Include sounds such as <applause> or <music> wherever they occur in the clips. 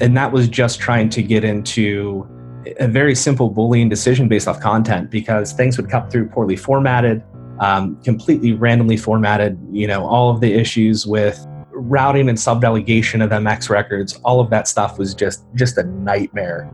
and that was just trying to get into a very simple Boolean decision based off content because things would come through poorly formatted, um, completely randomly formatted. You know, all of the issues with routing and subdelegation of MX records, all of that stuff was just just a nightmare.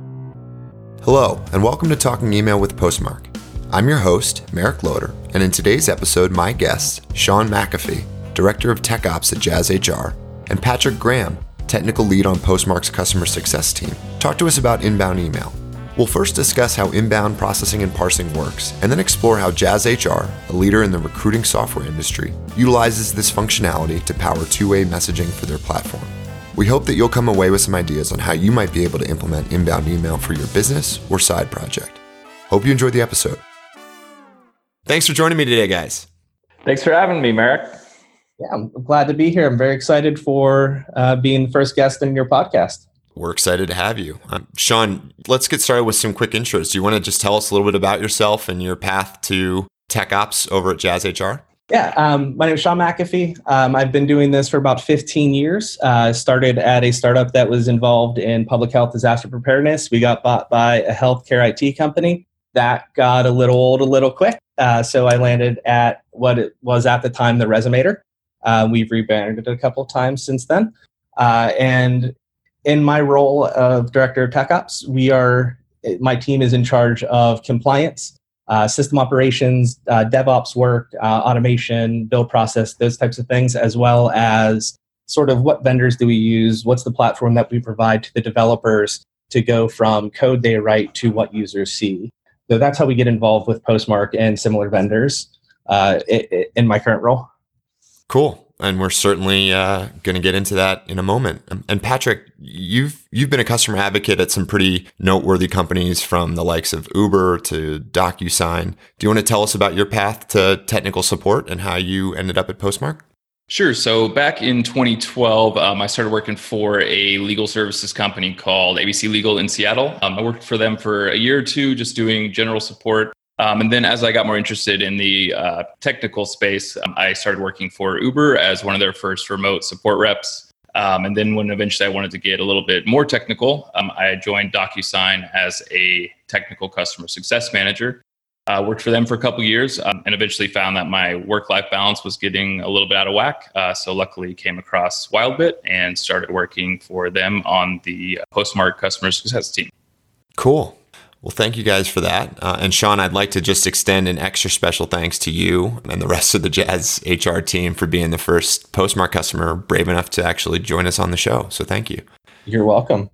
Hello, and welcome to Talking Email with Postmark. I'm your host, Merrick Loader, and in today's episode, my guests, Sean McAfee, Director of Tech Ops at Jazz HR, and Patrick Graham, Technical Lead on Postmark's Customer Success Team, talk to us about inbound email. We'll first discuss how inbound processing and parsing works, and then explore how Jazz HR, a leader in the recruiting software industry, utilizes this functionality to power two way messaging for their platform. We hope that you'll come away with some ideas on how you might be able to implement inbound email for your business or side project. Hope you enjoyed the episode. Thanks for joining me today, guys. Thanks for having me, Merrick. Yeah, I'm glad to be here. I'm very excited for uh, being the first guest in your podcast. We're excited to have you. Um, Sean, let's get started with some quick intros. Do you want to just tell us a little bit about yourself and your path to tech ops over at Jazz HR? Yeah, um, my name is Sean McAfee. Um, I've been doing this for about 15 years. Uh, started at a startup that was involved in public health disaster preparedness. We got bought by a healthcare IT company. That got a little old, a little quick. Uh, so I landed at what it was at the time the Resumator. Uh, we've rebranded it a couple times since then. Uh, and in my role of director of tech ops, we are my team is in charge of compliance, uh, system operations, uh, DevOps work, uh, automation, build process, those types of things, as well as sort of what vendors do we use, what's the platform that we provide to the developers to go from code they write to what users see. So that's how we get involved with Postmark and similar vendors uh, in my current role. Cool. And we're certainly uh, going to get into that in a moment. Um, and Patrick, you've you've been a customer advocate at some pretty noteworthy companies, from the likes of Uber to DocuSign. Do you want to tell us about your path to technical support and how you ended up at Postmark? Sure. So back in 2012, um, I started working for a legal services company called ABC Legal in Seattle. Um, I worked for them for a year or two, just doing general support um, and then as I got more interested in the uh, technical space, um, I started working for Uber as one of their first remote support reps. Um, and then when eventually I wanted to get a little bit more technical, um, I joined DocuSign as a technical customer success manager. Uh, worked for them for a couple years um, and eventually found that my work-life balance was getting a little bit out of whack. Uh, so luckily came across Wildbit and started working for them on the Postmark customer success team. Cool. Well, thank you guys for that. Uh, and Sean, I'd like to just extend an extra special thanks to you and the rest of the Jazz HR team for being the first Postmark customer brave enough to actually join us on the show. So thank you. You're welcome.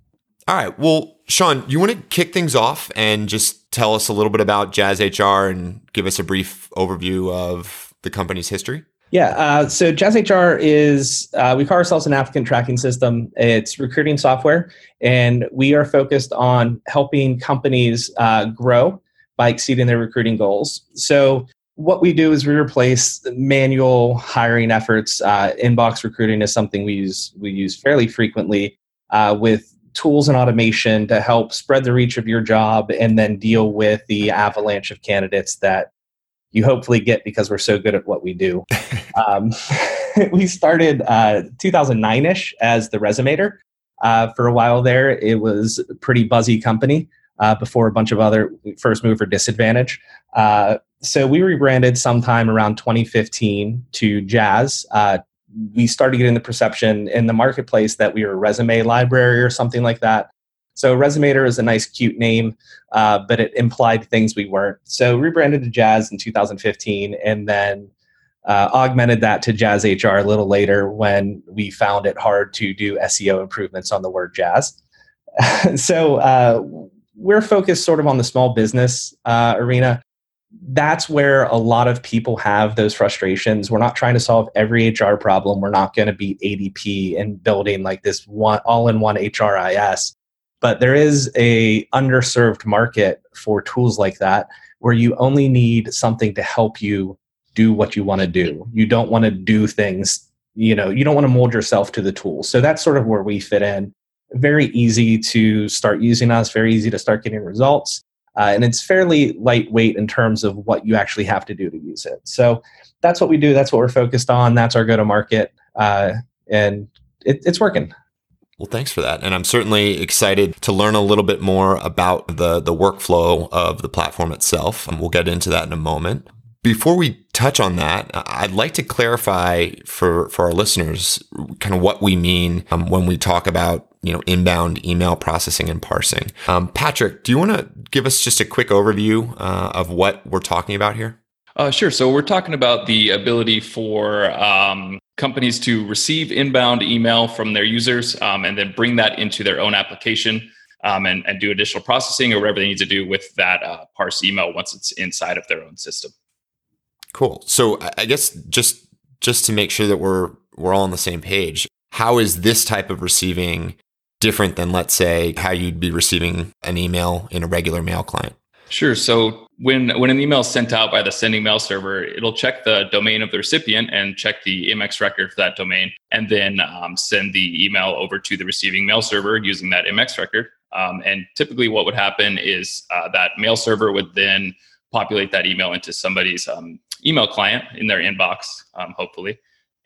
All right. Well, Sean, you want to kick things off and just tell us a little bit about Jazz HR and give us a brief overview of the company's history? Yeah, uh, so Jazz HR is, uh, we call ourselves an applicant tracking system. It's recruiting software, and we are focused on helping companies uh, grow by exceeding their recruiting goals. So, what we do is we replace manual hiring efforts. Uh, inbox recruiting is something we use, we use fairly frequently uh, with tools and automation to help spread the reach of your job and then deal with the avalanche of candidates that you hopefully get because we're so good at what we do. <laughs> um, <laughs> we started uh, 2009ish as the Resumator. Uh, for a while there, it was a pretty buzzy company uh, before a bunch of other first mover disadvantage. Uh, so we rebranded sometime around 2015 to Jazz. Uh, we started getting the perception in the marketplace that we were a resume library or something like that. So Resumator is a nice, cute name, uh, but it implied things we weren't. So rebranded to Jazz in 2015, and then uh, augmented that to Jazz HR a little later when we found it hard to do SEO improvements on the word Jazz. <laughs> so uh, we're focused sort of on the small business uh, arena. That's where a lot of people have those frustrations. We're not trying to solve every HR problem. We're not going to be ADP and building like this one all-in-one HRIS but there is a underserved market for tools like that where you only need something to help you do what you want to do. You don't want to do things you know you don't want to mold yourself to the tool. So that's sort of where we fit in. Very easy to start using us very easy to start getting results uh, and it's fairly lightweight in terms of what you actually have to do to use it. So that's what we do that's what we're focused on that's our go to market uh, and it, it's working Well, thanks for that. And I'm certainly excited to learn a little bit more about the, the workflow of the platform itself. And we'll get into that in a moment. Before we touch on that, I'd like to clarify for, for our listeners kind of what we mean um, when we talk about you know inbound email processing and parsing. Um, Patrick, do you want to give us just a quick overview uh, of what we're talking about here? Uh, sure. So we're talking about the ability for um, companies to receive inbound email from their users um, and then bring that into their own application um, and, and, do additional processing or whatever they need to do with that uh, parse email once it's inside of their own system. Cool. So I guess just just to make sure that we're we're all on the same page, how is this type of receiving different than let's say how you'd be receiving an email in a regular mail client? Sure. So when when an email is sent out by the sending mail server, it'll check the domain of the recipient and check the MX record for that domain, and then um, send the email over to the receiving mail server using that MX record. Um, and typically, what would happen is uh, that mail server would then populate that email into somebody's um, email client in their inbox, um, hopefully.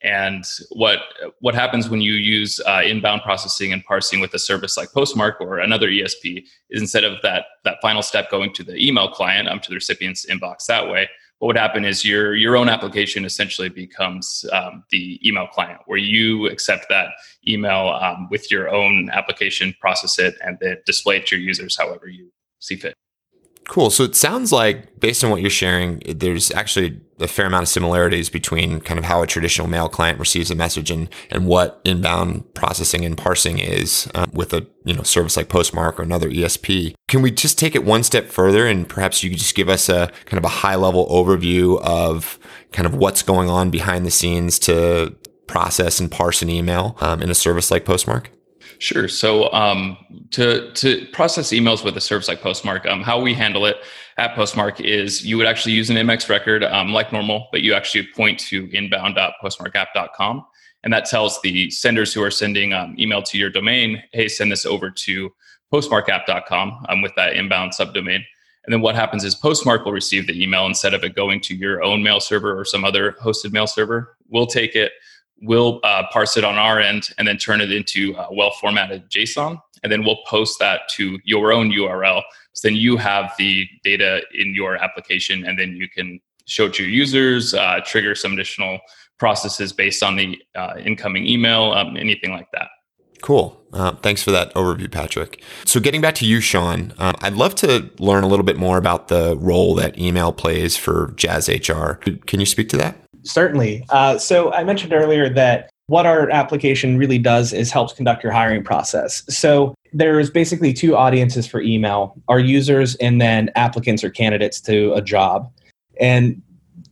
And what what happens when you use uh, inbound processing and parsing with a service like Postmark or another ESP is instead of that that final step going to the email client um, to the recipient's inbox that way, what would happen is your your own application essentially becomes um, the email client where you accept that email um, with your own application, process it, and then display it to your users however you see fit. Cool. So it sounds like, based on what you're sharing, there's actually a fair amount of similarities between kind of how a traditional mail client receives a message and, and what inbound processing and parsing is um, with a you know service like Postmark or another ESP. Can we just take it one step further and perhaps you could just give us a kind of a high level overview of kind of what's going on behind the scenes to process and parse an email um, in a service like Postmark? Sure. So um, to to process emails with a service like Postmark, um, how we handle it at Postmark is you would actually use an MX record um, like normal, but you actually point to inbound.postmarkapp.com, and that tells the senders who are sending um, email to your domain, hey, send this over to postmarkapp.com um, with that inbound subdomain. And then what happens is Postmark will receive the email instead of it going to your own mail server or some other hosted mail server. We'll take it we'll uh, parse it on our end and then turn it into uh, well formatted JSON. And then we'll post that to your own URL. So then you have the data in your application and then you can show it to your users, uh, trigger some additional processes based on the uh, incoming email, um, anything like that. Cool. Uh, thanks for that overview, Patrick. So, getting back to you, Sean, uh, I'd love to learn a little bit more about the role that email plays for Jazz HR. Can you speak to that? Certainly. Uh, so I mentioned earlier that what our application really does is helps conduct your hiring process. So there's basically two audiences for email our users and then applicants or candidates to a job. And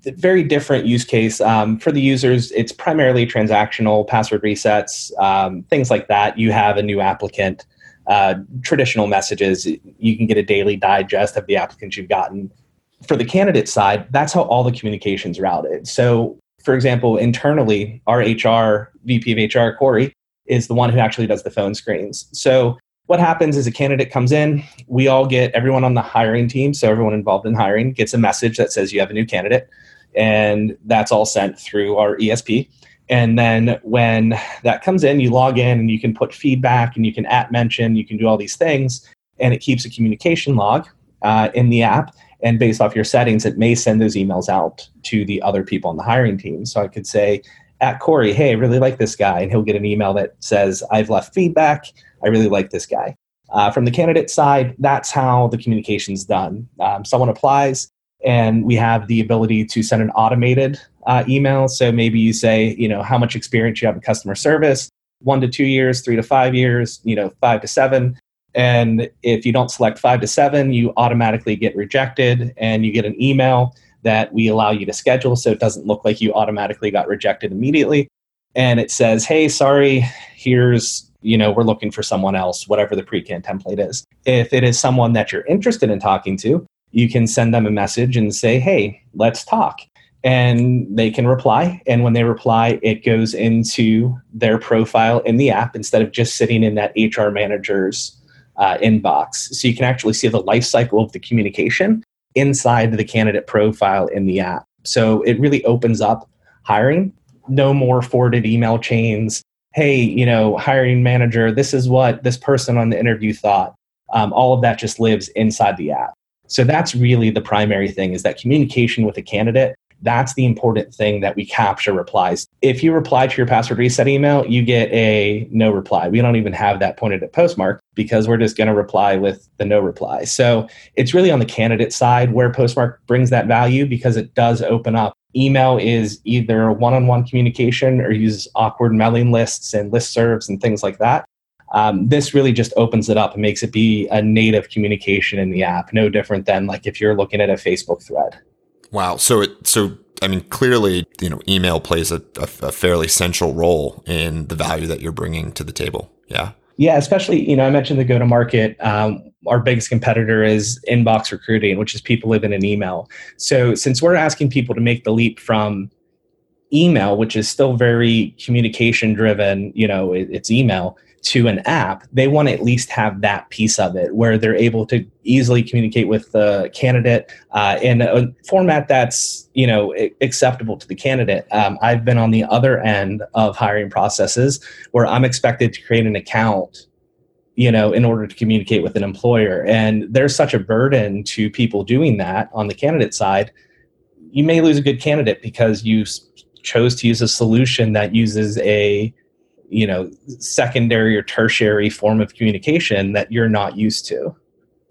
very different use case. Um, for the users, it's primarily transactional, password resets, um, things like that. You have a new applicant, uh, traditional messages. You can get a daily digest of the applicants you've gotten for the candidate side, that's how all the communications routed. So, for example, internally, our HR VP of HR, Corey, is the one who actually does the phone screens. So, what happens is a candidate comes in, we all get everyone on the hiring team, so everyone involved in hiring gets a message that says you have a new candidate, and that's all sent through our ESP. And then when that comes in, you log in and you can put feedback and you can at mention, you can do all these things, and it keeps a communication log uh, in the app and based off your settings it may send those emails out to the other people on the hiring team. So i could say at corey hey i really like this guy. And he'll get an email that says i've left feedback. I really like this guy. Uh, from the candidate side that's how the communication's done. Um, someone applies and we have the ability to send an automated uh, email. So maybe you say you know how much experience you have in customer service? One to two years three to five years you know five to seven and if you don't select five to seven, you automatically get rejected and you get an email that we allow you to schedule so it doesn't look like you automatically got rejected immediately. And it says, hey, sorry, here's, you know, we're looking for someone else, whatever the pre-can template is. If it is someone that you're interested in talking to, you can send them a message and say, hey, let's talk. And they can reply. And when they reply, it goes into their profile in the app instead of just sitting in that HR manager's uh, inbox. So you can actually see the life cycle of the communication inside the candidate profile in the app. So it really opens up hiring. No more forwarded email chains. hey, you know, hiring manager, this is what this person on the interview thought. Um, all of that just lives inside the app. So that's really the primary thing is that communication with a candidate. That's the important thing that we capture replies. If you reply to your password reset email, you get a no reply. We don't even have that pointed at Postmark because we're just going to reply with the no reply. So it's really on the candidate side where Postmark brings that value because it does open up email is either one-on-one communication or uses awkward mailing lists and listservs and things like that. Um, this really just opens it up and makes it be a native communication in the app, no different than like if you're looking at a Facebook thread. Wow. So it so I mean clearly you know email plays a, a, a fairly central role in the value that you're bringing to the table. Yeah. Yeah, especially you know I mentioned the go to market. Um, our biggest competitor is inbox recruiting, which is people living an email. So since we're asking people to make the leap from email, which is still very communication driven, you know, it, it's email to an app, they want to at least have that piece of it where they're able to easily communicate with the candidate uh, in a format that's you know acceptable to the candidate. Um, I've been on the other end of hiring processes where I'm expected to create an account you know, in order to communicate with an employer. And there's such a burden to people doing that on the candidate side. You may lose a good candidate because you chose to use a solution that uses a, you know, secondary or tertiary form of communication that you're not used to.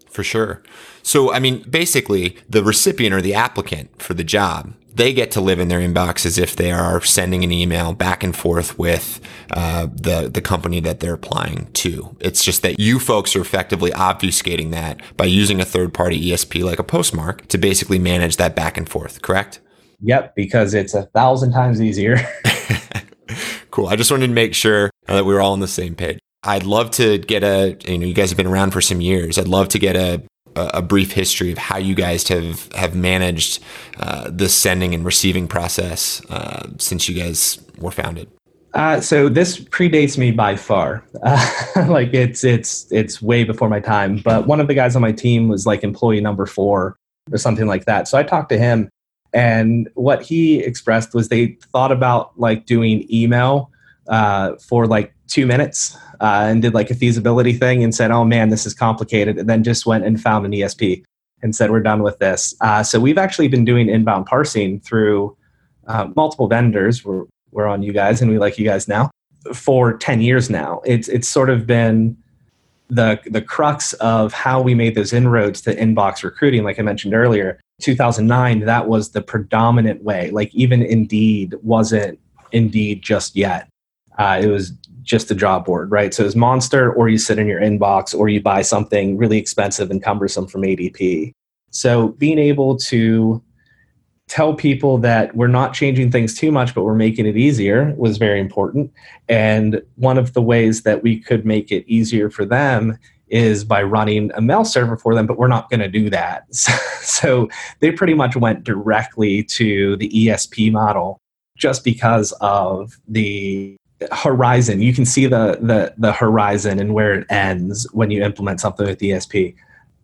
For sure. So, I mean, basically, the recipient or the applicant for the job they get to live in their inbox as if they are sending an email back and forth with uh, the the company that they're applying to. It's just that you folks are effectively obfuscating that by using a third party ESP like a Postmark to basically manage that back and forth. Correct? Yep, because it's a thousand times easier. <laughs> cool. I just wanted to make sure uh, that we were all on the same page. I'd love to get a, you know, you guys have been around for some years. I'd love to get a, a brief history of how you guys have have managed uh, the sending and receiving process uh, since you guys were founded. Uh, so this predates me by far. <laughs> like it's it's it's way before my time. But one of the guys on my team was like employee number four or something like that. So I talked to him, and what he expressed was they thought about like doing email uh, for like two minutes uh, and did like a feasibility thing and said, "Oh man, this is complicated," and then just went and found an ESP and said, "We're done with this." Uh, so we've actually been doing inbound parsing through uh, multiple vendors. We're we're on you guys, and we like you guys now for ten years now. It's it's sort of been the the crux of how we made those inroads to inbox recruiting. Like I mentioned earlier, 2009, that was the predominant way. Like even Indeed wasn't Indeed just yet. Uh, it was just a job board, right? So it's Monster, or you sit in your inbox, or you buy something really expensive and cumbersome from ADP. So being able to tell people that we're not changing things too much, but we're making it easier was very important. And one of the ways that we could make it easier for them is by running a mail server for them, but we're not going to do that. <laughs> So, they pretty much went directly to the ESP model just because of the horizon. You can see the, the, the horizon and where it ends when you implement something with ESP.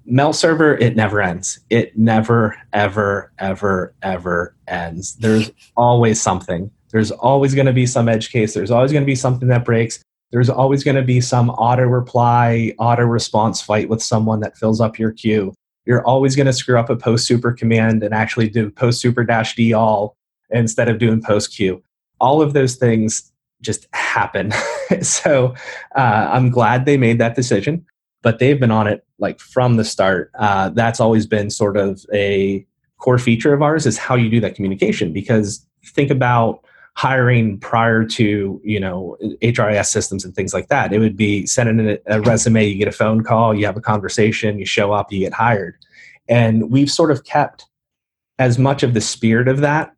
Mail server, it never ends. It never, ever, ever, ever ends. There's always something. There's always going to be some edge case. There's always going to be something that breaks. There's always going to be some auto reply, auto response fight with someone that fills up your queue. You're always going to screw up a postsuper command and actually do postsuper dash d all instead of doing postqueue. All of those things just happen. <laughs> so uh, I'm glad they made that decision, but they've been on it like from the start. Uh, that's always been sort of a core feature of ours is how you do that communication. Because think about hiring prior to you know HRIS systems and things like that. It would be sending a, a resume, you get a phone call, you have a conversation, you show up, you get hired, and we've sort of kept as much of the spirit of that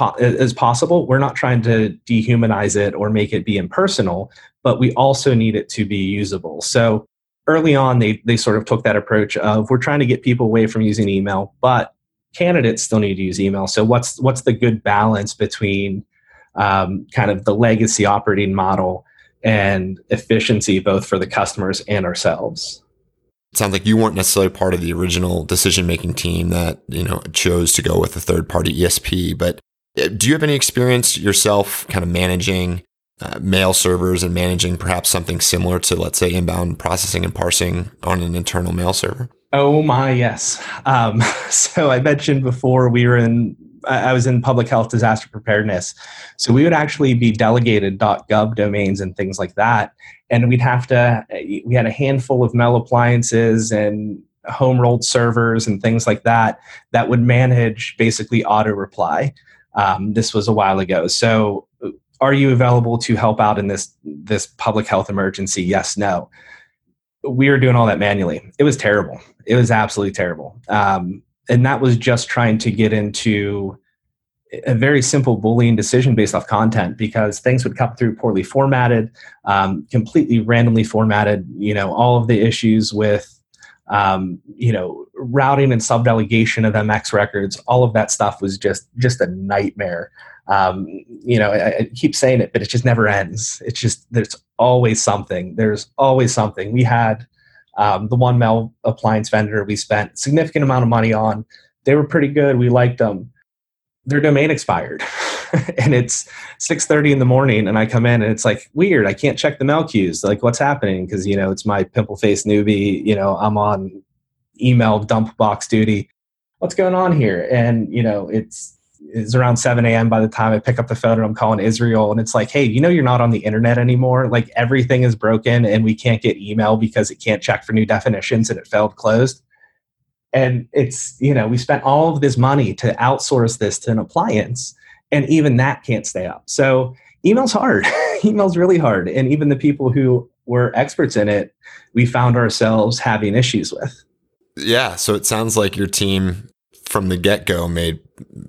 uh, as possible. We're not trying to dehumanize it or make it be impersonal, but we also need it to be usable. So early on, they, they sort of took that approach of we're trying to get people away from using email, but candidates still need to use email. So what's what's the good balance between um, kind of the legacy operating model and efficiency, both for the customers and ourselves? it sounds like you weren't necessarily part of the original decision making team that you know chose to go with a third party ESP. But uh, do you have any experience yourself, kind of managing uh, mail servers and managing perhaps something similar to, let's say, inbound processing and parsing on an internal mail server? Oh my yes. Um, <laughs> so I mentioned before we were in. I was in public health disaster preparedness, so we would actually be delegated .gov domains and things like that, and we'd have to. We had a handful of Mail appliances and home rolled servers and things like that that would manage basically auto reply. Um, this was a while ago, so are you available to help out in this this public health emergency yes no we were doing all that manually. It was terrible. It was absolutely terrible. Um, and that was just trying to get into a very simple boolean decision based off content because things would come through poorly formatted um, completely randomly formatted you know all of the issues with um, you know routing and subdelegation of mx records. All of that stuff was just just a nightmare um, you know, I, I, keep saying it, but it just never ends. It's just there's always something. There's always something. We had um, the one mail appliance vendor we spent significant amount of money on. They were pretty good. We liked them. Their domain expired, <laughs> and it's six thirty in the morning, and I come in and it's like weird. I can't check the mail queues. Like, what's happening? Because you know it's my pimple face newbie. You know, I'm on email dump box duty. What's going on here? And you know, it's it's around 7 a.m. by the time I pick up the phone and I'm calling Israel. And it's like, hey, you know, you're not on the internet anymore. Like everything is broken and we can't get email because it can't check for new definitions and it failed closed. And it's, you know, we spent all of this money to outsource this to an appliance and even that can't stay up. So email's hard. <laughs> email's really hard. And even the people who were experts in it, we found ourselves having issues with. Yeah. So it sounds like your team from the get go made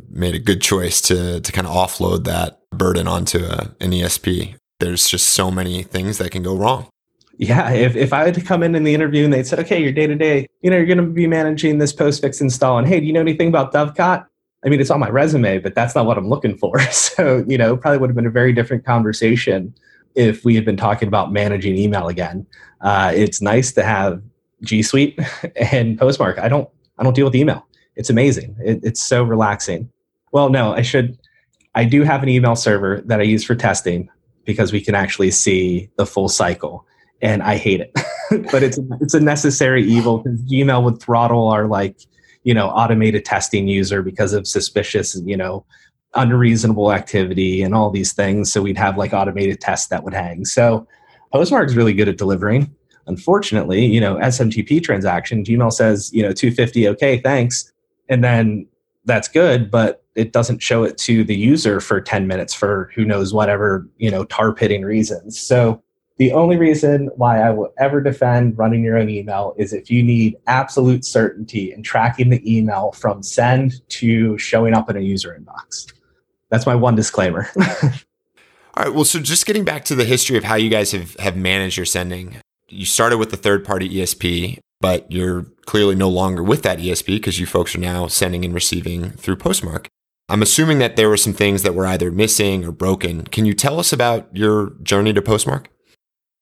made a good choice to to kind of offload that burden onto a, an ESP. There's just so many things that can go wrong. Yeah, if, if I had to come in in the interview and they'd said, okay, your day to day, you know, you're going to be managing this postfix install, and hey, do you know anything about Dovecot? I mean, it's on my resume, but that's not what I'm looking for. <laughs> So, you know, probably would have been a very different conversation if we had been talking about managing email again. Uh, it's nice to have G Suite <laughs> and Postmark. I don't, I don't deal with email it's amazing. It, it's so relaxing. Well, no, I should. I do have an email server that I use for testing because we can actually see the full cycle, and I hate it. <laughs> but it's it's a necessary evil because Gmail would throttle our like you know automated testing user because of suspicious you know unreasonable activity and all these things. So we'd have like automated tests that would hang. So Postmark is really good at delivering. Unfortunately, you know, SMTP transaction, Gmail says, you know, 250, okay, thanks and then that's good but it doesn't show it to the user for 10 minutes for who knows whatever you know tar pitting reasons. So the only reason why i will ever defend running your own email is if you need absolute certainty in tracking the email from send to showing up in a user inbox. That's my one disclaimer. <laughs> All right well so just getting back to the history of how you guys have, have managed your sending you started with the third party esp but you're clearly no longer with that ESP because you folks are now sending and receiving through Postmark. I'm assuming that there were some things that were either missing or broken. Can you tell us about your journey to Postmark?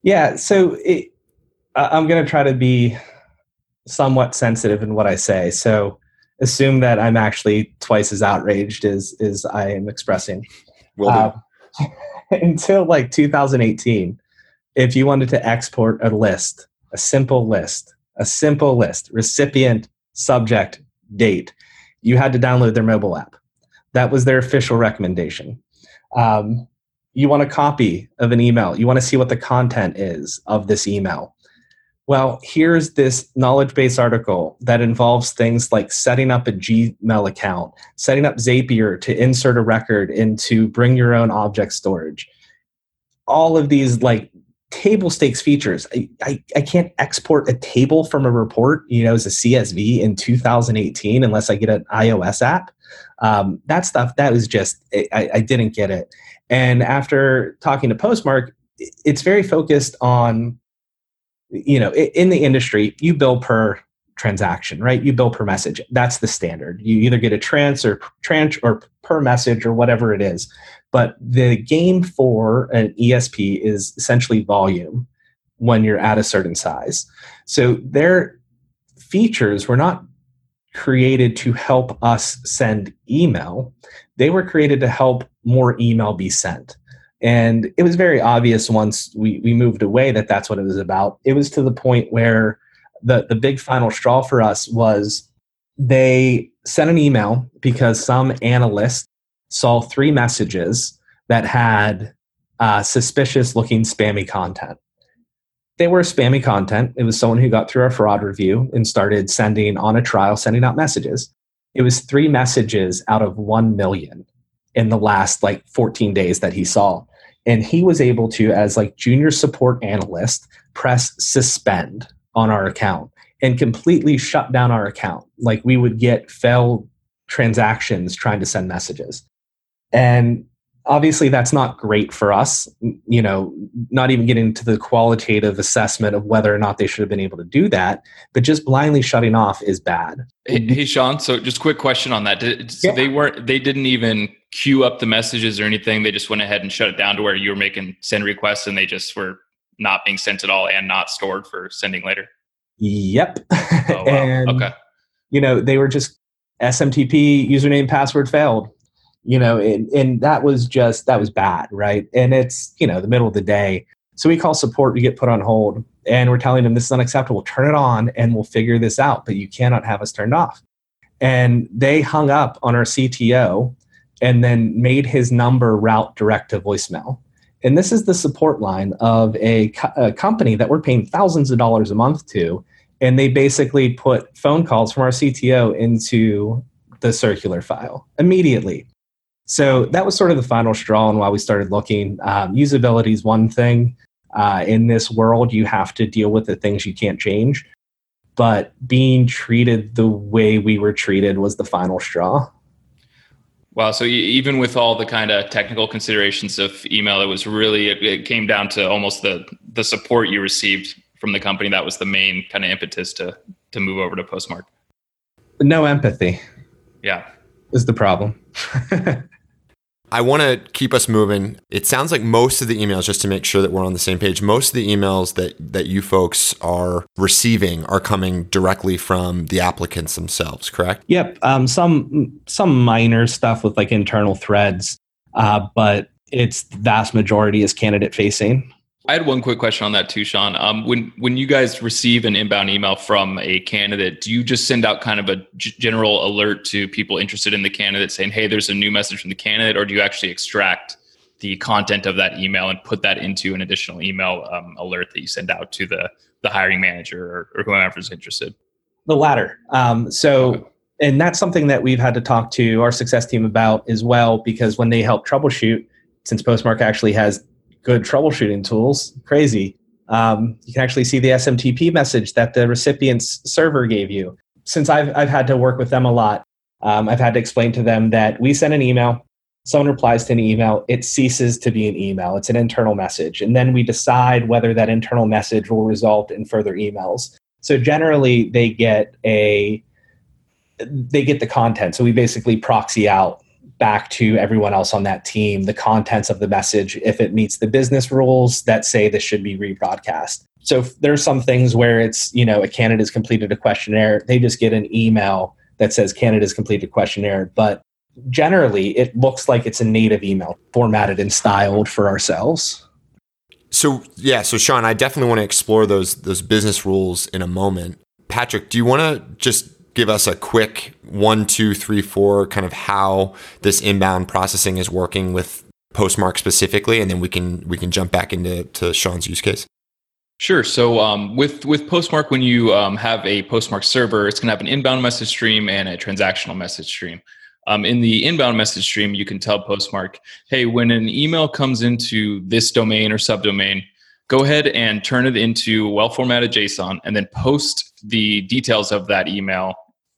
Yeah, so it, I'm going to try to be somewhat sensitive in what I say. So assume that I'm actually twice as outraged as as I am expressing. Well, um, <laughs> until like 2018, if you wanted to export a list, a simple list a simple list recipient, subject, date. You had to download their mobile app. That was their official recommendation. Um, you want a copy of an email, you want to see what the content is of this email. Well, here's this knowledge base article that involves things like setting up a Gmail account, setting up Zapier to insert a record into bring your own object storage. All of these like table stakes features. I, I, I, can't export a table from a report, you know, as a CSV in 2018 unless I get an iOS app. Um, that stuff, that was just, I, I didn't get it. And after talking to Postmark, it's very focused on, you know, in the industry, you bill per transaction, right? You bill per message. That's the standard. You either get a trans or tranche or per message or whatever it is. But the game for an ESP is essentially volume when you're at a certain size. So their features were not created to help us send email, they were created to help more email be sent. And it was very obvious once we, we moved away that that's what it was about. It was to the point where the, the big final straw for us was they sent an email because some analyst saw three messages that had uh, suspicious looking spammy content. They were spammy content. It was someone who got through our fraud review and started sending on a trial, sending out messages. It was three messages out of 1 million in the last like 14 days that he saw and he was able to as like junior support analyst press suspend on our account and completely shut down our account. Like we would get failed transactions trying to send messages. And obviously that's not great for us you know not even getting to the qualitative assessment of whether or not they should have been able to do that but just blindly shutting off is bad. Hey, hey sean so just quick question on that. So yeah. they weren't they didn't even queue up the messages or anything they just went ahead and shut it down to where you were making send requests and they just were not being sent at all and not stored for sending later? Yep. <laughs> Oh, wow. and okay. you know they were just smtp username password failed you know and, and that was just that was bad right? And it's you know the middle of the day. So we call support we get put on hold and we're telling them this is unacceptable. Turn it on and we'll figure this out but you cannot have us turned off. And they hung up on our cto and then made his number route direct to voicemail and this is the support line of a, co- a company that we're paying thousands of dollars a month to and they basically put phone calls from our cto into the circular file immediately so that was sort of the final straw and why we started looking. Um, usability is one thing. Uh, in this world, you have to deal with the things you can't change. But being treated the way we were treated was the final straw. Wow. So even with all the kind of technical considerations of email, it was really, it came down to almost the, the support you received from the company. That was the main kind of impetus to, to move over to Postmark. No empathy. Yeah. Is the problem. <laughs> I want to keep us moving. It sounds like most of the emails, just to make sure that we're on the same page, most of the emails that that you folks are receiving are coming directly from the applicants themselves, correct? Yep. Um, some some minor stuff with like internal threads, uh, but it's the vast majority is candidate facing. I had one quick question on that too, Sean. Um, when when you guys receive an inbound email from a candidate, do you just send out kind of a g- general alert to people interested in the candidate, saying, "Hey, there's a new message from the candidate," or do you actually extract the content of that email and put that into an additional email um, alert that you send out to the the hiring manager or, or whoever's interested? The latter. Um, so. Okay. And that's something that we've had to talk to our success team about as well, because when they help troubleshoot, since Postmark actually has good troubleshooting tools. Crazy. Um, you can actually see the SMTP message that the recipient's server gave you. Since I've, I've had to work with them a lot, um, I've had to explain to them that we send an email, someone replies to an email, it ceases to be an email. It's an internal message. And then we decide whether that internal message will result in further emails. So generally, they get a they get the content. So we basically proxy out back to everyone else on that team the contents of the message if it meets the business rules that say this should be rebroadcast. So there's some things where it's, you know, a candidate has completed a questionnaire, they just get an email that says candidate has completed questionnaire, but generally it looks like it's a native email formatted and styled for ourselves. So yeah, so Sean, I definitely want to explore those those business rules in a moment. Patrick, do you want to just give us a quick one, two, three, four kind of how this inbound processing is working with Postmark specifically, and then we can we can jump back into to Sean's use case. Sure. So um, with with Postmark, when you um, have a Postmark server, it's going to have an inbound message stream and a transactional message stream. Um, in the inbound message stream, you can tell Postmark, "Hey, when an email comes into this domain or subdomain, go ahead and turn it into well formatted JSON, and then post the details of that email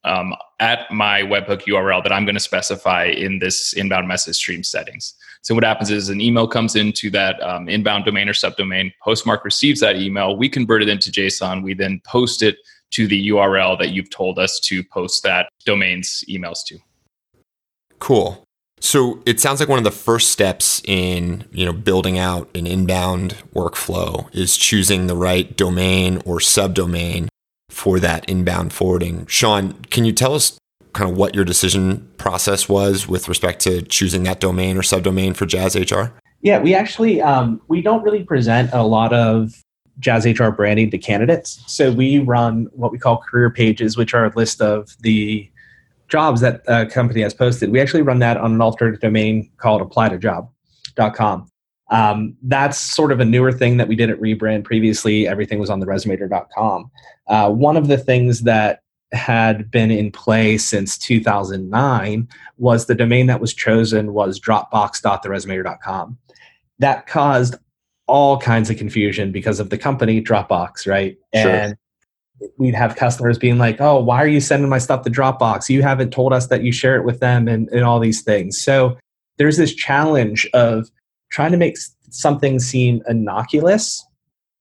um, at my webhook URL that I'm going to specify in this inbound message stream settings. So what happens is an email comes into that um, inbound domain or subdomain. Postmark receives that email. We convert it into JSON. We then post it to the URL that you've told us to post that domain's emails to. Cool. So it sounds like one of the first steps in you know building out an inbound workflow is choosing the right domain or subdomain for that inbound forwarding. Sean, can you tell us kind of what your decision process was with respect to choosing that domain or subdomain for Jazz HR? Yeah, we actually um, we don't really present a lot of Jazz HR branding to candidates. So we run what we call career pages, which are a list of the jobs that a company has posted. We actually run that on an alternate domain called applytojob.com. Um, that's sort of a newer thing that we didn't rebrand previously. Everything was on the resumator.com. Uh, one of the things that had been in play since 2009 was the domain that was chosen was dropbox.theresumator.com. That caused all kinds of confusion because of the company Dropbox, right? Sure. And we'd have customers being like, oh, why are you sending my stuff to Dropbox? You haven't told us that you share it with them and, and all these things. So there's this challenge of trying to make something seem innocuous,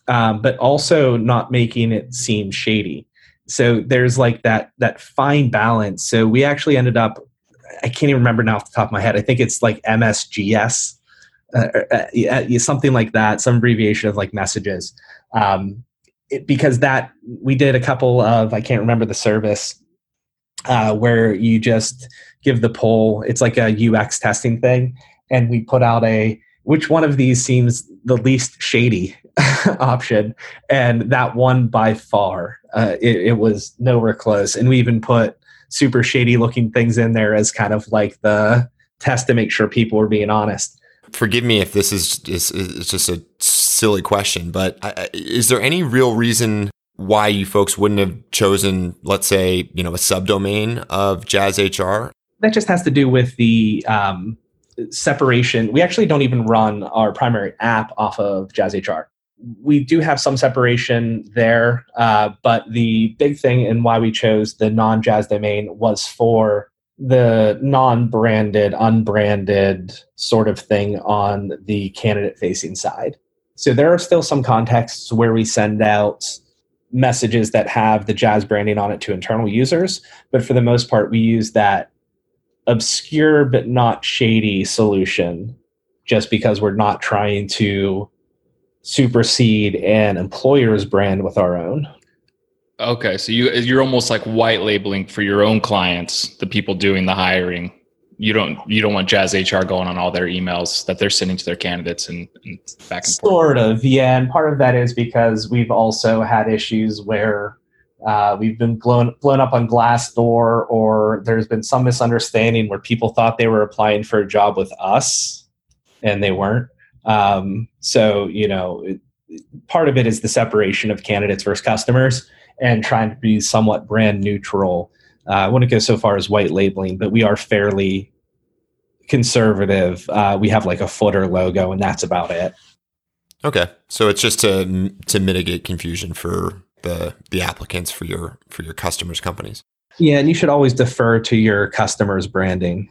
um, but also not making it seem shady. So there's like that that fine balance. So we actually ended up, I can't even remember now off the top of my head. I think it's like MSGS, uh, uh, uh, something like that, some abbreviation of like messages. Um, it, because that we did a couple of I can't remember the service uh, where you just give the poll. It's like a UX testing thing, and we put out a which one of these seems the least shady <laughs> option, and that one by far. Uh, it, it was nowhere close, and we even put super shady looking things in there as kind of like the test to make sure people were being honest. Forgive me if this is, is, is just a silly question, but is there any real reason why you folks wouldn't have chosen, let's say, you know, a subdomain of Jazz HR? That just has to do with the um, separation. We actually don't even run our primary app off of Jazz HR. We do have some separation there, uh, but the big thing and why we chose the non Jazz domain was for the non-branded unbranded sort of thing on the candidate facing side so there are still some contexts where we send out messages that have the jazz branding on it to internal users, but for the most part, we use that obscure but not shady solution just because we're not trying to supersede an employer's brand with our own. Okay, so you you're almost like white labeling for your own clients, the people doing the hiring you don't you don't want Jazz HR going on all their emails that they're sending to their candidates and, and back and sort forth. Sort of, yeah. And part of that is because we've also had issues where uh, we've been blown blown up on Glassdoor, or there's been some misunderstanding where people thought they were applying for a job with us, and they weren't. Um, so you know, it, part of it is the separation of candidates versus customers, and trying to be somewhat brand neutral uh, I wouldn't go so far as white labeling, but we are fairly conservative. Uh, we have like a footer logo, and that's about it. Okay, so it's just to to mitigate confusion for the the applicants for your for your customers' companies. Yeah, and you should always defer to your customers' branding.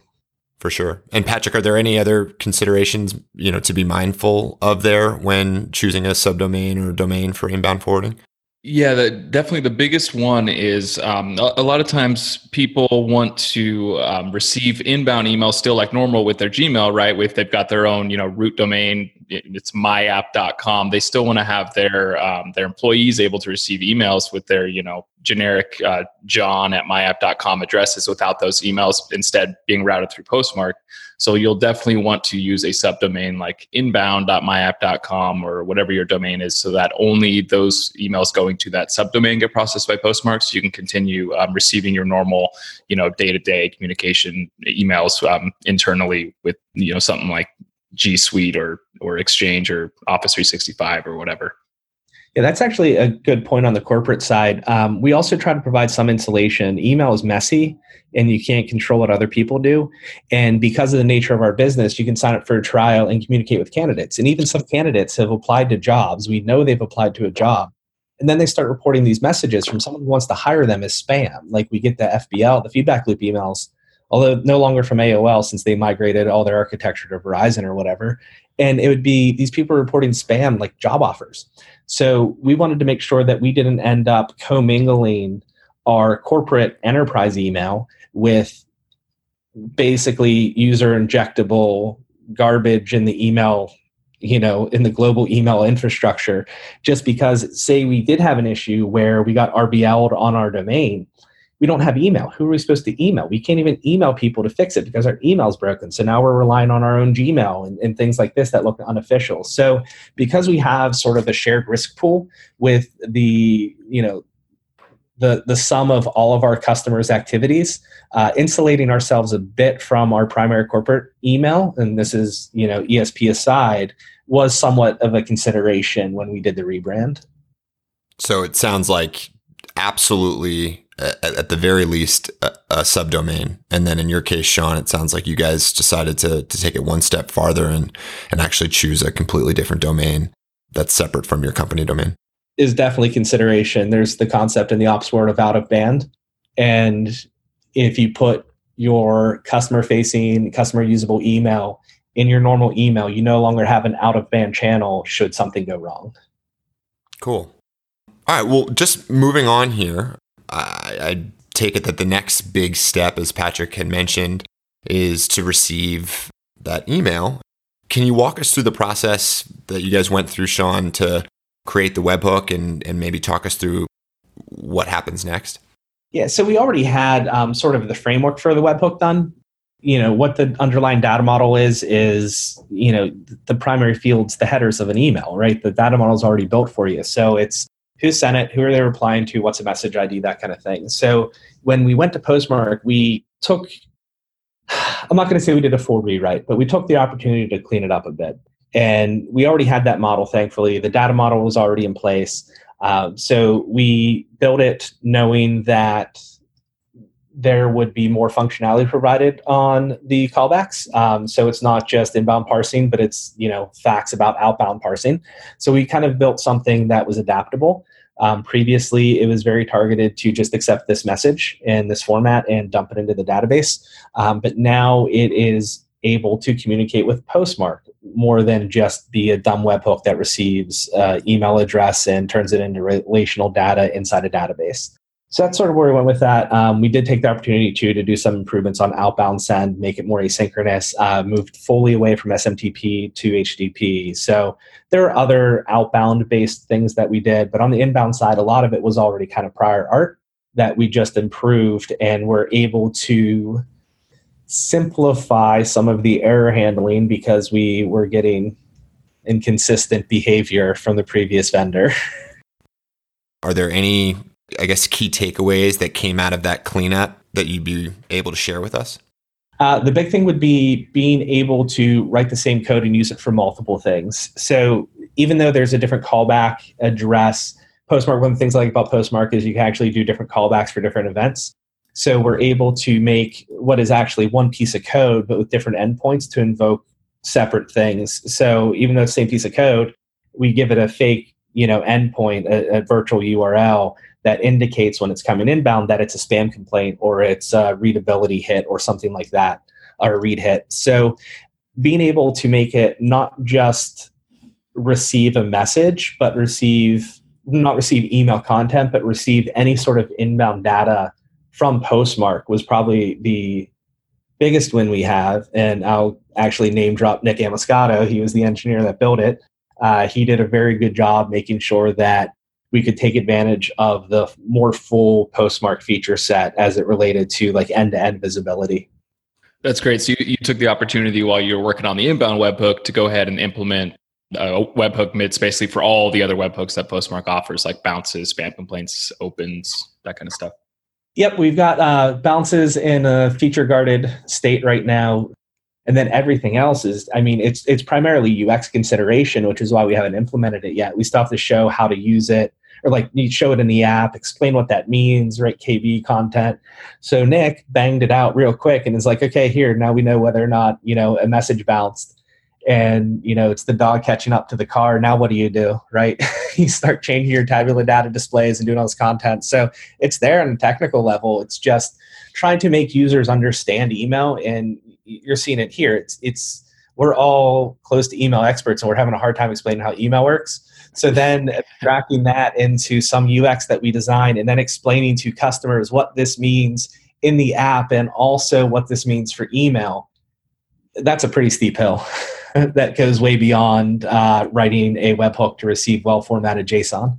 For sure. And Patrick, are there any other considerations you know to be mindful of there when choosing a subdomain or domain for inbound forwarding? Yeah, the, definitely the biggest one is um, a, a, lot of times people want to um, receive inbound emails still like normal with their Gmail, right? If they've got their own, you know, root domain, it's myapp.com. They still want to have their um, their employees able to receive emails with their, you know, generic uh, John at myapp.com addresses without those emails instead being routed through Postmark. So you'll definitely want to use a subdomain like inbound.myapp.com or whatever your domain is so that only those emails going to that subdomain get processed by Postmark so you can continue um, receiving your normal, you know, day-to-day communication emails um, internally with, you know, something like G Suite or or Exchange or Office 365 or whatever. Yeah, that's actually a good point on the corporate side. Um, we also try to provide some insulation. Email is messy and you can't control what other people do. And because of the nature of our business, you can sign up for a trial and communicate with candidates. And even some candidates have applied to jobs. We know they've applied to a job. And then they start reporting these messages from someone who wants to hire them as spam. Like we get the FBL, the feedback loop emails, although no longer from AOL since they migrated all their architecture to Verizon or whatever. And it would be these people reporting spam like job offers. So we wanted to make sure that we didn't end up commingling our corporate enterprise email with basically user injectable garbage in the email you know in the global email infrastructure just because say we did have an issue where we got rbl on our domain we don't have email. Who are we supposed to email? We can't even email people to fix it because our email's broken. So now we're relying on our own Gmail and, and things like this that look unofficial. So because we have sort of a shared risk pool with the, you know, the, the sum of all of our customers' activities, uh, insulating ourselves a bit from our primary corporate email, and this is you know ESP aside, was somewhat of a consideration when we did the rebrand. So it sounds like absolutely at, at the very least a, a, subdomain. And then in your case sean it sounds like you guys decided to, to take it one step farther and and actually choose a completely different domain that's separate from your company domain. Is definitely consideration. There's the concept in the ops world of out of band. And if you put your customer facing customer usable email in your normal email you no longer have an out of band channel should something go wrong. Cool. All right. Well, just moving on here, I, I take it that the next big step, as Patrick had mentioned, is to receive that email. Can you walk us through the process that you guys went through, Sean, to create the webhook and, and maybe talk us through what happens next? Yeah, so we already had um, sort of the framework for the webhook done. You know, what the underlying data model is, is, you know, the primary fields, the headers of an email, right? The data model is already built for you. So it's who sent it, who are they replying to, what's a message ID, that kind of thing. So when we went to Postmark, we took, I'm not going to say we did a full rewrite, but we took the opportunity to clean it up a bit. And we already had that model, thankfully. The data model was already in place. Um, so we built it knowing that there would be more functionality provided on the callbacks. Um, so it's not just inbound parsing, but it's you know facts about outbound parsing. So we kind of built something that was adaptable. Um, previously, it was very targeted to just accept this message in this format and dump it into the database. Um, but now it is able to communicate with Postmark more than just be a dumb webhook that receives uh, email address and turns it into relational data inside a database. So that's sort of where we went with that. Um, we did take the opportunity too to do some improvements on outbound send, make it more asynchronous, uh, moved fully away from SMTP to HTTP. So there are other outbound based things that we did, but on the inbound side, a lot of it was already kind of prior art that we just improved and were able to simplify some of the error handling because we were getting inconsistent behavior from the previous vendor. <laughs> Are there any I guess, key takeaways that came out of that cleanup that you'd be able to share with us? Uh, the big thing would be being able to write the same code and use it for multiple things. So even though there's a different callback address, Postmark, one of the things I like about Postmark is you can actually do different callbacks for different events. So we're able to make what is actually one piece of code, but with different endpoints to invoke separate things. So even though it's the same piece of code, we give it a fake, you know, endpoint, a, a virtual URL that indicates when it's coming inbound that it's a spam complaint or it's a readability hit or something like that, or a read hit. So being able to make it not just receive a message, but receive not receive email content, but receive any sort of inbound data from Postmark was probably the biggest win we have. And I'll actually name drop Nick Amoscato. He was the engineer that built it. Uh, he did a very good job making sure that we could take advantage of the more full postmark feature set as it related to like end-to-end visibility. That's great. So you, you took the opportunity while you were working on the inbound webhook to go ahead and implement a webhook mids basically for all the other webhooks that postmark offers like bounces spam complaints opens that kind of stuff. Yep we've got uh, bounces in a feature guarded state right now. And then everything else is i mean it's it's primarily ux consideration which is why we haven't implemented it yet. We still have to show how to use it or like you show it in the app, explain what that means, write KV content. So Nick banged it out real quick and is like, okay, here, now we know whether or not, you know, a message bounced. And you know it's the dog catching up to the car. Now what do you do right? <laughs> You start changing your tabular data displays and doing all this content. So it's there on a technical level. It's just trying to make users understand email and you're seeing it here. It's it's we're all close to email experts and we're having a hard time explaining how email works so then tracking that into some UX that we design and then explaining to customers what this means in the app and also what this means for email, that's a pretty steep hill <laughs> that goes way beyond uh, writing a webhook to receive well formatted JSON.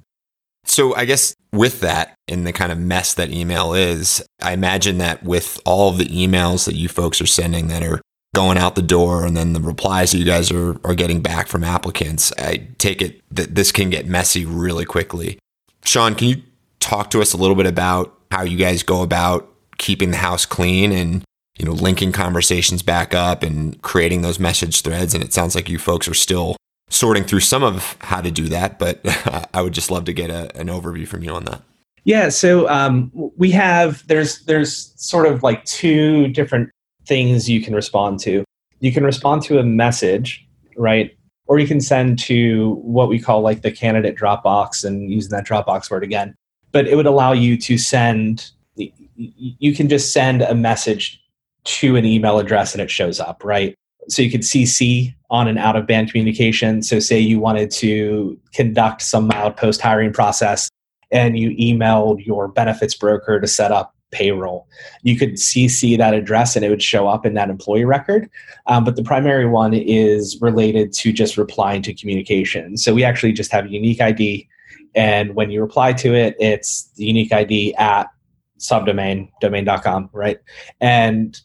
So I guess with that and the kind of mess that email is, I imagine that with all the emails that you folks are sending that are going out the door and then the replies that you guys are, are getting back from applicants, I take it that this can get messy really quickly. Sean, can you talk to us a little bit about how you guys go about keeping the house clean and you know linking conversations back up and creating those message threads and it sounds like you folks are still sorting through some of how to do that but <laughs> i would just love to get a, an overview from you on that yeah so um, we have there's there's sort of like two different things you can respond to you can respond to a message right or you can send to what we call like the candidate dropbox and using that dropbox word again but it would allow you to send you can just send a message to an email address and it shows up, right? So you could CC on an out of band communication. So say you wanted to conduct some mild post hiring process and you emailed your benefits broker to set up payroll. You could CC that address and it would show up in that employee record. Um, but the primary one is related to just replying to communication. So we actually just have a unique ID. And when you reply to it, it's the unique ID at subdomain, domain.com, right? And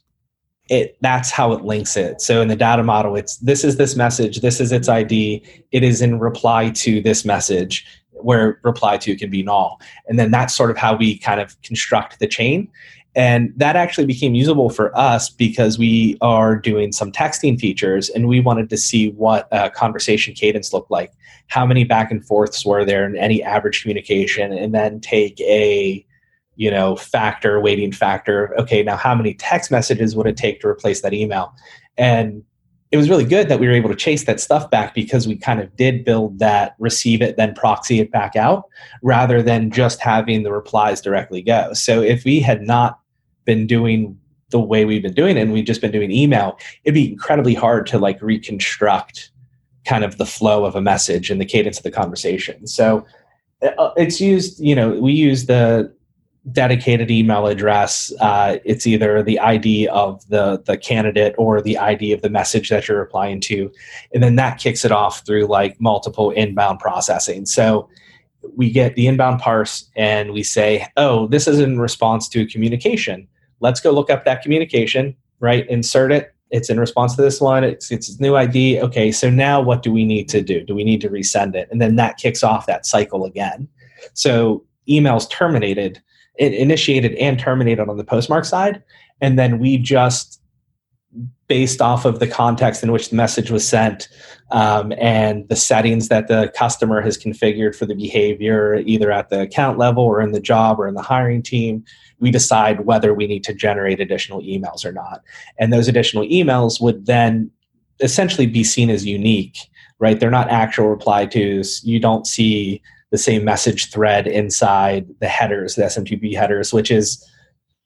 it that's how it links it. So in the data model, it's this is this message, this is its ID, it is in reply to this message, where reply to can be null. And then that's sort of how we kind of construct the chain. And that actually became usable for us because we are doing some texting features and we wanted to see what conversation cadence looked like. How many back and forths were there in any average communication? And then take a you know factor weighting factor okay now how many text messages would it take to replace that email and it was really good that we were able to chase that stuff back because we kind of did build that receive it then proxy it back out rather than just having the replies directly go. So if we had not been doing the way we've been doing it and we've just been doing email it'd be incredibly hard to like reconstruct kind of the flow of a message and the cadence of the conversation. So uh, it's used you know we use the dedicated email address. Uh, it's either the ID of the the candidate or the ID of the message that you're replying to, and then that kicks it off through like multiple inbound processing. So we get the inbound parse and we say, oh, this is in response to a communication. Let's go look up that communication, right? Insert it. It's in response to this one. It's it's new ID. Okay, so now what do we need to do? Do we need to resend it? And then that kicks off that cycle again. So emails terminated initiated and terminated on the postmark side. And then we just based off of the context in which the message was sent um, and the settings that the customer has configured for the behavior either at the account level or in the job or in the hiring team we decide whether we need to generate additional emails or not. And those additional emails would then essentially be seen as unique right? They're not actual reply tos. You don't see the same message thread inside the headers, the SMTP headers, which is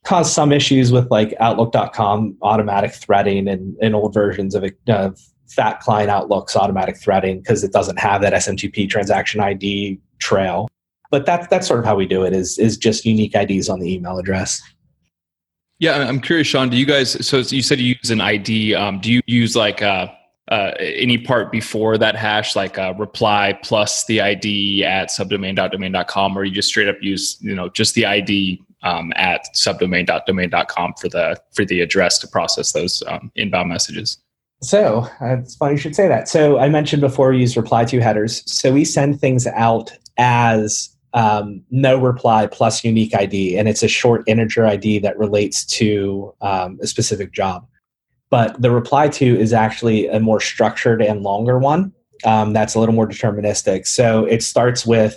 caused some issues with like Outlook.com automatic threading and, and old versions of, of fat client Outlook's automatic threading because it doesn't have that SMTP transaction ID trail. But that's that's sort of how we do it is is just unique IDs on the email address. Yeah, I'm curious, Sean. Do you guys? So you said you use an ID. Um, do you use like uh, uh, any part before that hash, like uh, reply plus the ID at subdomain.domain.com, or you just straight up use you know just the ID um, at subdomain.domain.com for the for the address to process those um, inbound messages. So uh, it's funny you should say that. So I mentioned before we use reply to headers. So we send things out as um, no reply plus unique ID, and it's a short integer ID that relates to um, a specific job but the reply to is actually a more structured and longer one um, that's a little more deterministic. So it starts with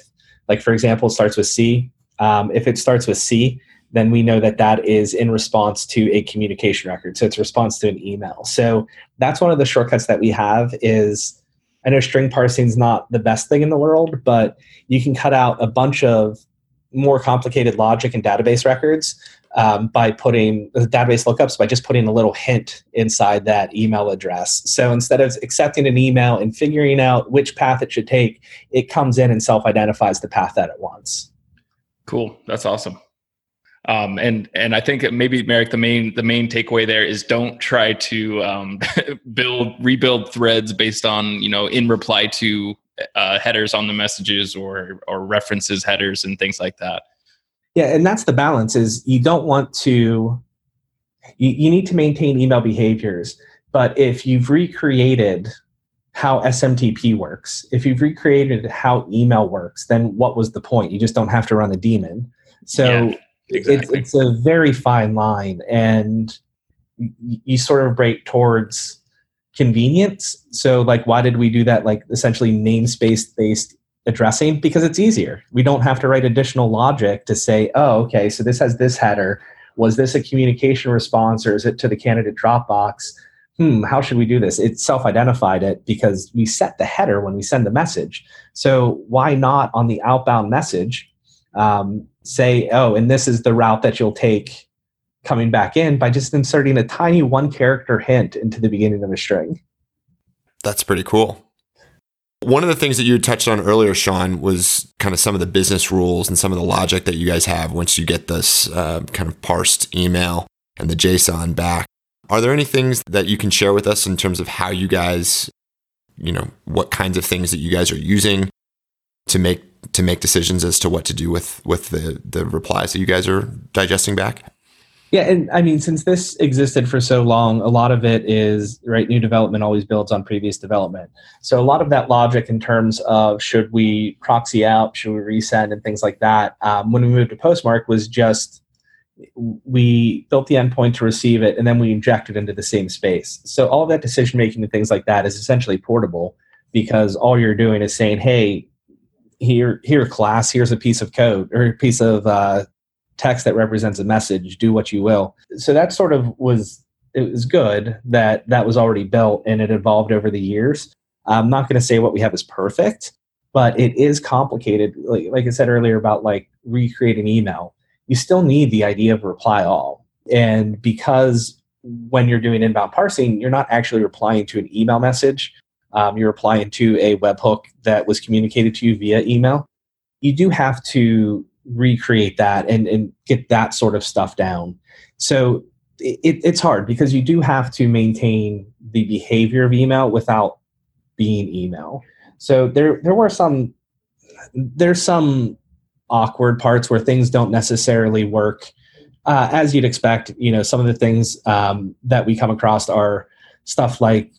like for example it starts with c. Um, if it starts with c then we know that that is in response to a communication record. So it's response to an email. So that's one of the shortcuts that we have is i know string parsing is not the best thing in the world but you can cut out a bunch of more complicated logic and database records um, by putting the database lookups by just putting a little hint inside that email address. So instead of accepting an email and figuring out which path it should take, it comes in and self-identifies the path that it wants. Cool, that's awesome. Um, and and I think maybe Merrick, the main the main takeaway there is don't try to um, <laughs> build rebuild threads based on you know in reply to uh, headers on the messages or or references headers and things like that. Yeah, and that's the balance. Is you don't want to. You, you need to maintain email behaviors, but if you've recreated how SMTP works, if you've recreated how email works, then what was the point? You just don't have to run a daemon. So yeah, exactly. it's, it's a very fine line, and you, you sort of break towards convenience. So, like, why did we do that? Like, essentially namespace based addressing because it's easier. We don't have to write additional logic to say, oh, okay, so this has this header. Was this a communication response or is it to the candidate Dropbox? Hmm, how should we do this? It self identified it because we set the header when we send the message. So, why not on the outbound message um, say, oh, and this is the route that you'll take coming back in by just inserting a tiny one character hint into the beginning of a string. That's pretty cool. One of the things that you touched on earlier, Sean, was kind of some of the business rules and some of the logic that you guys have once you get this uh, kind of parsed email and the JSON back. Are there any things that you can share with us in terms of how you guys, you know, what kinds of things that you guys are using to make to make decisions as to what to do with with the the replies that you guys are digesting back? Yeah, and I mean, since this existed for so long, a lot of it is right. New development always builds on previous development. So a lot of that logic in terms of should we proxy out, should we resend, and things like that. Um, when we moved to Postmark, was just we built the endpoint to receive it, and then we inject it into the same space. So all that decision making and things like that is essentially portable because all you're doing is saying, "Hey, here, here, class, here's a piece of code or a piece of uh, text that represents a message do what you will. So that sort of was it was good that that was already built and it evolved over the years. I'm not going to say what we have is perfect but it is complicated. Like, like i said earlier about like recreating email you still need the idea of reply all. And because when you're doing inbound parsing you're not actually replying to an email message. Um, you're replying to a webhook that was communicated to you via email. You do have to recreate that and, and get that sort of stuff down. So it, it's hard because you do have to maintain the behavior of email without being email. So there there were some there's some awkward parts where things don't necessarily work uh, as you'd expect. You know, some of the things um, that we come across are stuff like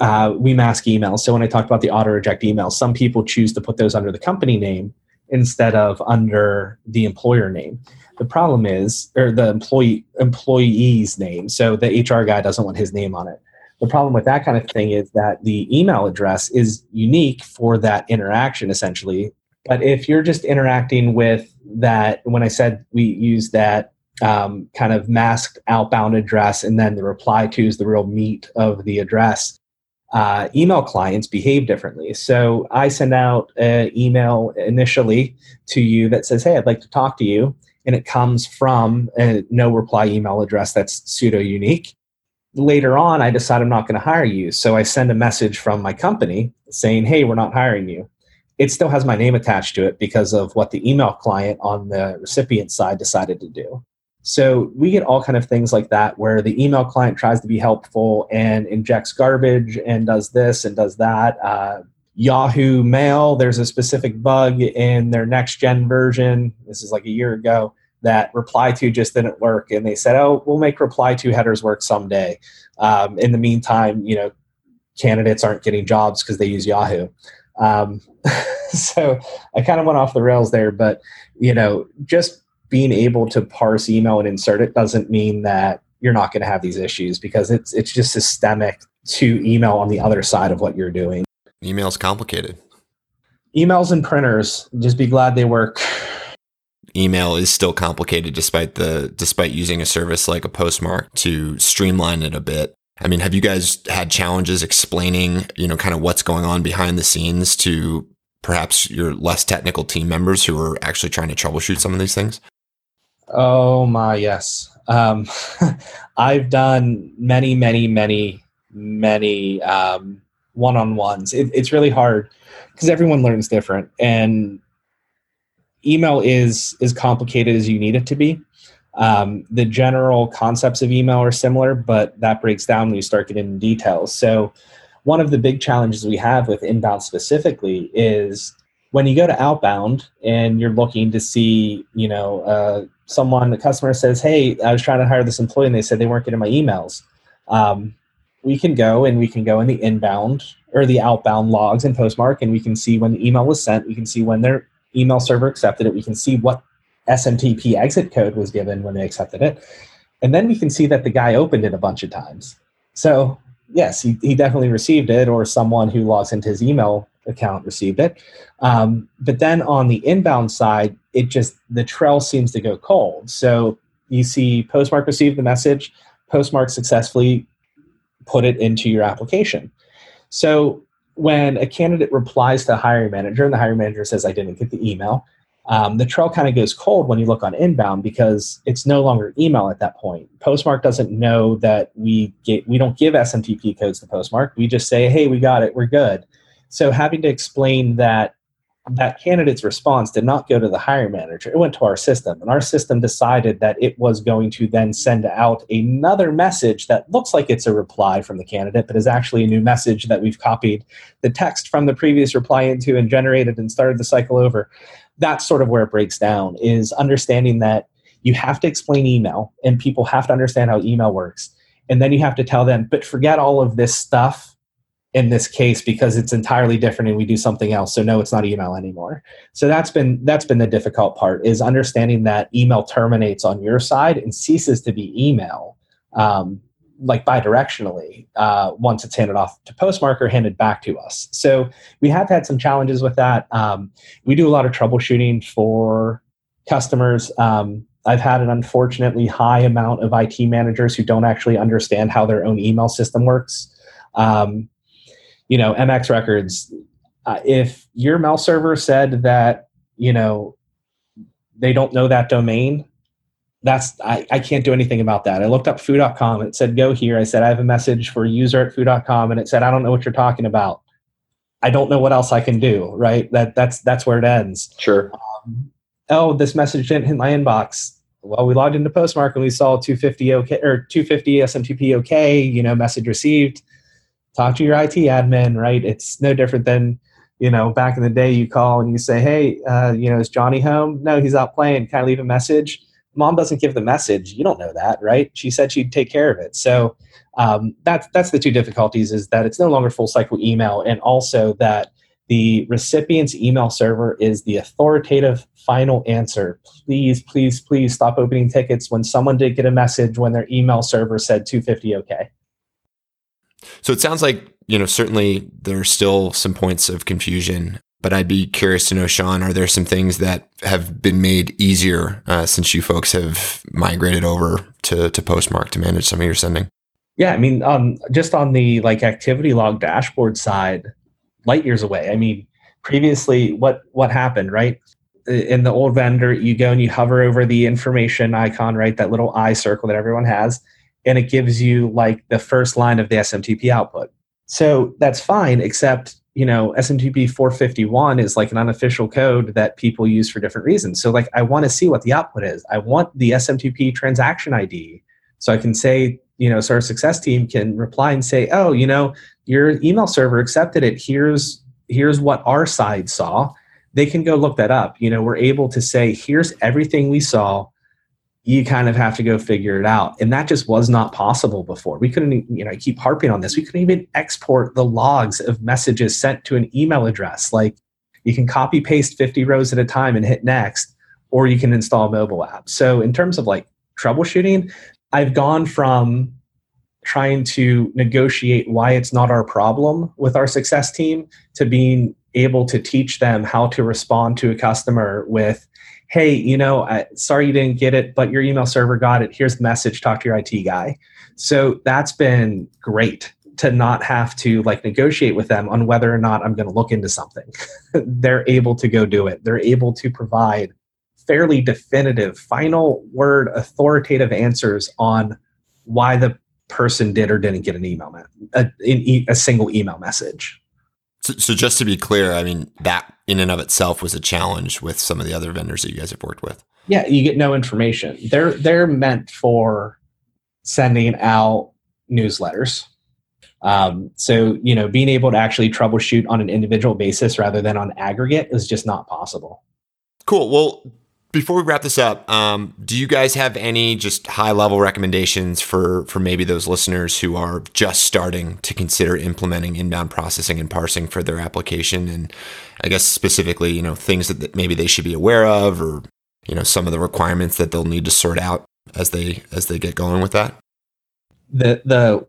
uh, we mask emails. So when I talked about the auto reject emails, some people choose to put those under the company name instead of under the employer name. The problem is, or the employee employee's name. So the HR guy doesn't want his name on it. The problem with that kind of thing is that the email address is unique for that interaction, essentially. But if you're just interacting with that, when I said we use that um, kind of masked outbound address, and then the reply to is the real meat of the address, uh, email clients behave differently. So I send out an email initially to you that says, Hey, I'd like to talk to you. And it comes from a no reply email address that's pseudo unique. Later on, I decide I'm not going to hire you. So I send a message from my company saying, Hey, we're not hiring you. It still has my name attached to it because of what the email client on the recipient side decided to do. So we get all kind of things like that where the email client tries to be helpful and injects garbage and does this and does that. Uh, Yahoo Mail, there's a specific bug in their next gen version. This is like a year ago that reply to just didn't work, and they said, "Oh, we'll make reply to headers work someday." Um, in the meantime, you know, candidates aren't getting jobs because they use Yahoo. Um, <laughs> so I kind of went off the rails there, but you know, just being able to parse email and insert it doesn't mean that you're not going to have these issues because it's it's just systemic to email on the other side of what you're doing. Email's complicated. Emails and printers, just be glad they work. Email is still complicated despite the despite using a service like a postmark to streamline it a bit. I mean, have you guys had challenges explaining, you know, kind of what's going on behind the scenes to perhaps your less technical team members who are actually trying to troubleshoot some of these things? Oh my yes. Um, <laughs> I've done many, many, many, many um, one-on-ones. It, it's really hard because everyone learns different, and email is as complicated as you need it to be. Um, the general concepts of email are similar, but that breaks down when you start getting into details. So, one of the big challenges we have with inbound specifically is when you go to outbound and you're looking to see, you know, uh, someone, the customer says, "Hey, I was trying to hire this employee, and they said they weren't getting my emails." Um, we can go and we can go in the inbound or the outbound logs in Postmark, and we can see when the email was sent. We can see when their email server accepted it. We can see what SMTP exit code was given when they accepted it, and then we can see that the guy opened it a bunch of times. So yes, he, he definitely received it, or someone who logs into his email account received it. Um, but then on the inbound side, it just the trail seems to go cold. So you see Postmark received the message, Postmark successfully put it into your application. So when a candidate replies to a hiring manager and the hiring manager says, I didn't get the email, um, the trail kind of goes cold when you look on inbound because it's no longer email at that point. Postmark doesn't know that we get we don't give SMTP codes to Postmark. We just say, hey, we got it, we're good. So having to explain that that candidate's response did not go to the hiring manager, it went to our system. And our system decided that it was going to then send out another message that looks like it's a reply from the candidate, but is actually a new message that we've copied the text from the previous reply into and generated and started the cycle over. That's sort of where it breaks down, is understanding that you have to explain email and people have to understand how email works. And then you have to tell them, but forget all of this stuff in this case because it's entirely different and we do something else. So no it's not email anymore. So that's been that's been the difficult part is understanding that email terminates on your side and ceases to be email um, like bidirectionally uh, once it's handed off to postmark or handed back to us. So we have had some challenges with that. Um, we do a lot of troubleshooting for customers. Um, I've had an unfortunately high amount of IT managers who don't actually understand how their own email system works. Um, you know, MX Records, uh, if your mail server said that, you know, they don't know that domain, that's I, I can't do anything about that. I looked up foo.com. It said go here. I said I have a message for user at foo.com, and it said I don't know what you're talking about. I don't know what else I can do. Right? That that's that's where it ends. Sure. Um, oh, this message didn't hit my inbox. Well, we logged into Postmark and we saw 250 OK or 250 SMTP OK. You know, message received talk to your IT admin, right? It's no different than, you know, back in the day you call and you say, hey, uh, you know, is Johnny home? No, he's out playing. Can I leave a message? Mom doesn't give the message. You don't know that, right? She said she'd take care of it. So um, that's that's the two difficulties is that it's no longer full cycle email, and also that the recipient's email server is the authoritative final answer. Please, please, please stop opening tickets when someone did get a message when their email server said 250 okay. So it sounds like, you know, certainly there's still some points of confusion, but I'd be curious to know, Sean, are there some things that have been made easier uh, since you folks have migrated over to, to Postmark to manage some of your sending? Yeah, I mean, um, just on the like activity log dashboard side, light years away. I mean, previously, what what happened, right? In the old vendor, you go and you hover over the information icon, right? That little eye circle that everyone has and it gives you like the first line of the SMTP output. So that's fine, except you know SMTP 451 is like an unofficial code that people use for different reasons. So like I want to see what the output is. I want the SMTP transaction ID, so I can say you know so our success team can reply and say, oh, you know your email server accepted it. Here's here's what our side saw. They can go look that up. You know we're able to say here's everything we saw you kind of have to go figure it out. And that just was not possible before. We couldn't, you know, I keep harping on this. We couldn't even export the logs of messages sent to an email address. Like you can copy paste 50 rows at a time and hit next, or you can install a mobile app. So in terms of like troubleshooting, I've gone from trying to negotiate why it's not our problem with our success team to being able to teach them how to respond to a customer with hey, you know, I, sorry you didn't get it, but your email server got it. Here's the message. Talk to your IT guy. So that's been great to not have to like negotiate with them on whether or not I'm going to look into something. <laughs> They're able to go do it. They're able to provide fairly definitive, final word, authoritative answers on why the person did or didn't get an email, a, a single email message. So, so, just to be clear, I mean that in and of itself was a challenge with some of the other vendors that you guys have worked with. Yeah, you get no information. They're they're meant for sending out newsletters. Um, so, you know, being able to actually troubleshoot on an individual basis rather than on aggregate is just not possible. Cool. Well, before we wrap this up, um, do you guys have any just high level recommendations for for maybe those listeners who are just starting to consider implementing inbound processing and parsing for their application, and I guess specifically, you know, things that maybe they should be aware of, or you know, some of the requirements that they'll need to sort out as they as they get going with that. The the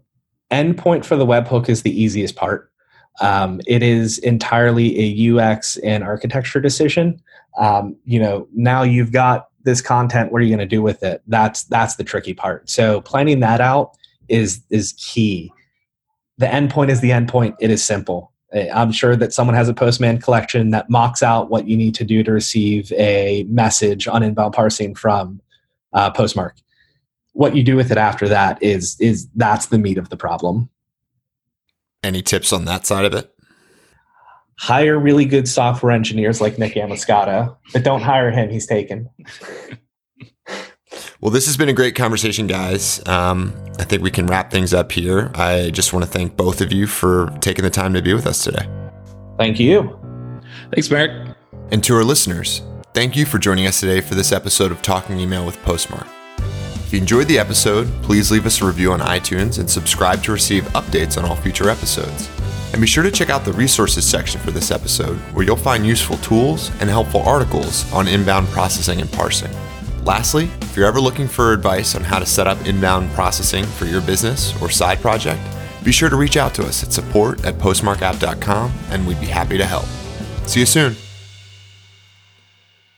endpoint for the webhook is the easiest part. Um, it is entirely a UX and architecture decision um, you know now you've got this content what are you going to do with it? That's that's the tricky part. So planning that out is is key. The endpoint is the endpoint it is simple. I'm sure that someone has a postman collection that mocks out what you need to do to receive a message on inbound parsing from uh, postmark. What you do with it after that is is that's the meat of the problem. Any tips on that side of it hire really good software engineers like Nick Amoscato, but don't hire him. He's taken. Well, this has been a great conversation, guys. Um, I think we can wrap things up here. I just want to thank both of you for taking the time to be with us today. Thank you. Thanks, Merrick. And to our listeners, thank you for joining us today for this episode of Talking Email with Postmark. If you enjoyed the episode, please leave us a review on iTunes and subscribe to receive updates on all future episodes. And be sure to check out the resources section for this episode, where you'll find useful tools and helpful articles on inbound processing and parsing. Lastly, if you're ever looking for advice on how to set up inbound processing for your business or side project, be sure to reach out to us at support at postmarkapp.com and we'd be happy to help. See you soon.